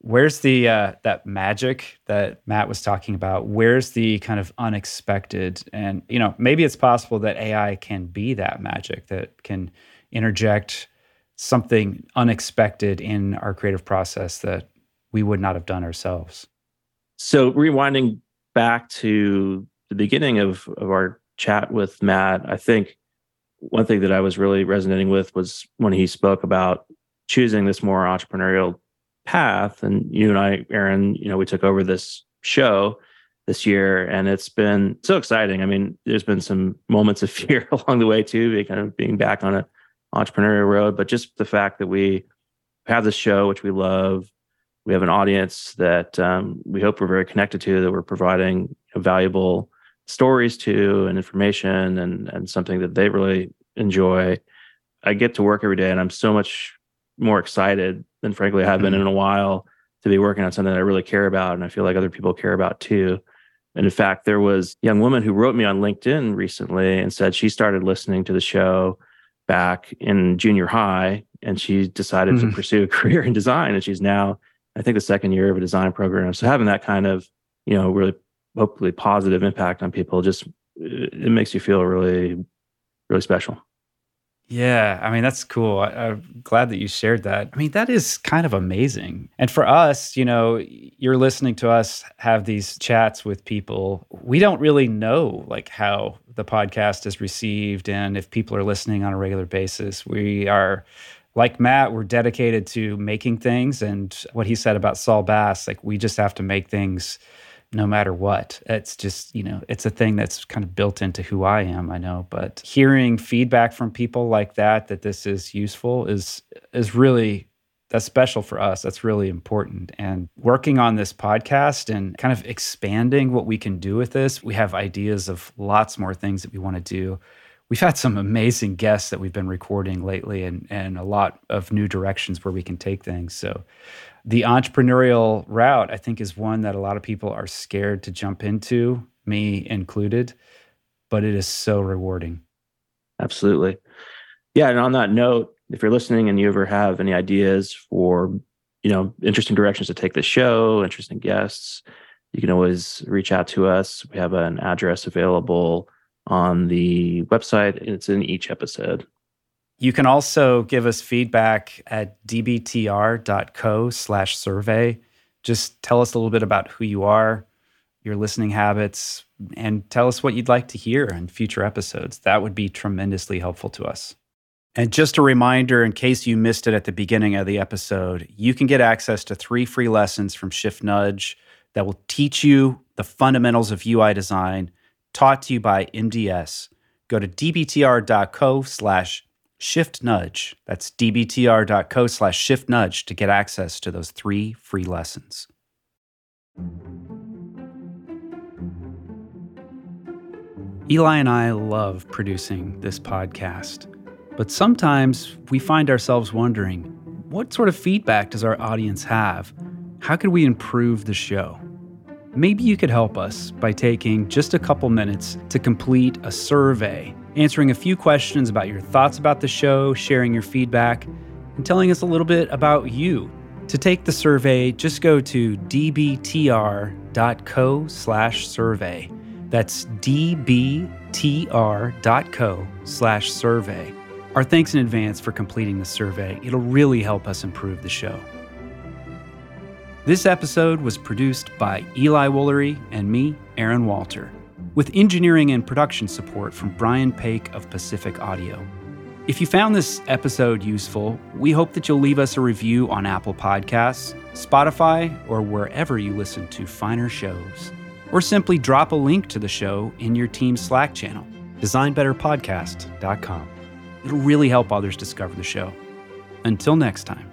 where's the uh, that magic that Matt was talking about? Where's the kind of unexpected? And you know, maybe it's possible that AI can be that magic that can interject something unexpected in our creative process that we would not have done ourselves. So rewinding back to the beginning of, of our chat with Matt, I think one thing that I was really resonating with was when he spoke about choosing this more entrepreneurial path. And you and I, Aaron, you know, we took over this show this year and it's been so exciting. I mean, there's been some moments of fear along the way too, kind of being back on a entrepreneurial road, but just the fact that we have this show, which we love, we have an audience that um, we hope we're very connected to that we're providing valuable stories to and information and and something that they really enjoy i get to work every day and i'm so much more excited than frankly i have been mm-hmm. in a while to be working on something that i really care about and i feel like other people care about too and in fact there was a young woman who wrote me on linkedin recently and said she started listening to the show back in junior high and she decided mm-hmm. to pursue a career in design and she's now I think the second year of a design program. So having that kind of, you know, really hopefully positive impact on people just it makes you feel really, really special. Yeah, I mean that's cool. I, am glad that you shared that. I mean that is kind of amazing. And for us, you know, you're listening to us have these chats with people. We don't really know like how the podcast is received and if people are listening on a regular basis. We are like Matt, we're dedicated to making things. And what he said about Saul Bass, like we just have to make things no matter what. It's just, you know, it's a thing that's kind of built into who I am, I know. But hearing feedback from people like that, that this is useful is is really that's special for us. That's really important. And working on this podcast and kind of expanding what we can do with this, we have ideas of lots more things that we want to do. We've had some amazing guests that we've been recording lately and, and a lot of new directions where we can take things. So the entrepreneurial route, I think, is one that a lot of people are scared to jump into, me included, but it is so rewarding. Absolutely. Yeah. And on that note, if you're listening and you ever have any ideas for, you know, interesting directions to take the show, interesting guests, you can always reach out to us. We have an address available on the website. and It's in each episode. You can also give us feedback at dbtr.co slash survey. Just tell us a little bit about who you are, your listening habits, and tell us what you'd like to hear in future episodes. That would be tremendously helpful to us. And just a reminder, in case you missed it at the beginning of the episode, you can get access to three free lessons from Shift Nudge that will teach you the fundamentals of UI design taught to you by MDS. Go to dbtr.co slash Shift Nudge. That's dbtr.co slash shift nudge to get access to those three free lessons. Eli and I love producing this podcast, but sometimes we find ourselves wondering what sort of feedback does our audience have? How could we improve the show? Maybe you could help us by taking just a couple minutes to complete a survey answering a few questions about your thoughts about the show, sharing your feedback, and telling us a little bit about you. To take the survey, just go to dbtr.co slash survey. That's dbtr.co slash survey. Our thanks in advance for completing the survey. It'll really help us improve the show. This episode was produced by Eli Woolery and me, Aaron Walter with engineering and production support from Brian Paik of Pacific Audio. If you found this episode useful, we hope that you'll leave us a review on Apple Podcasts, Spotify, or wherever you listen to finer shows. Or simply drop a link to the show in your team's Slack channel, designbetterpodcast.com. It'll really help others discover the show. Until next time.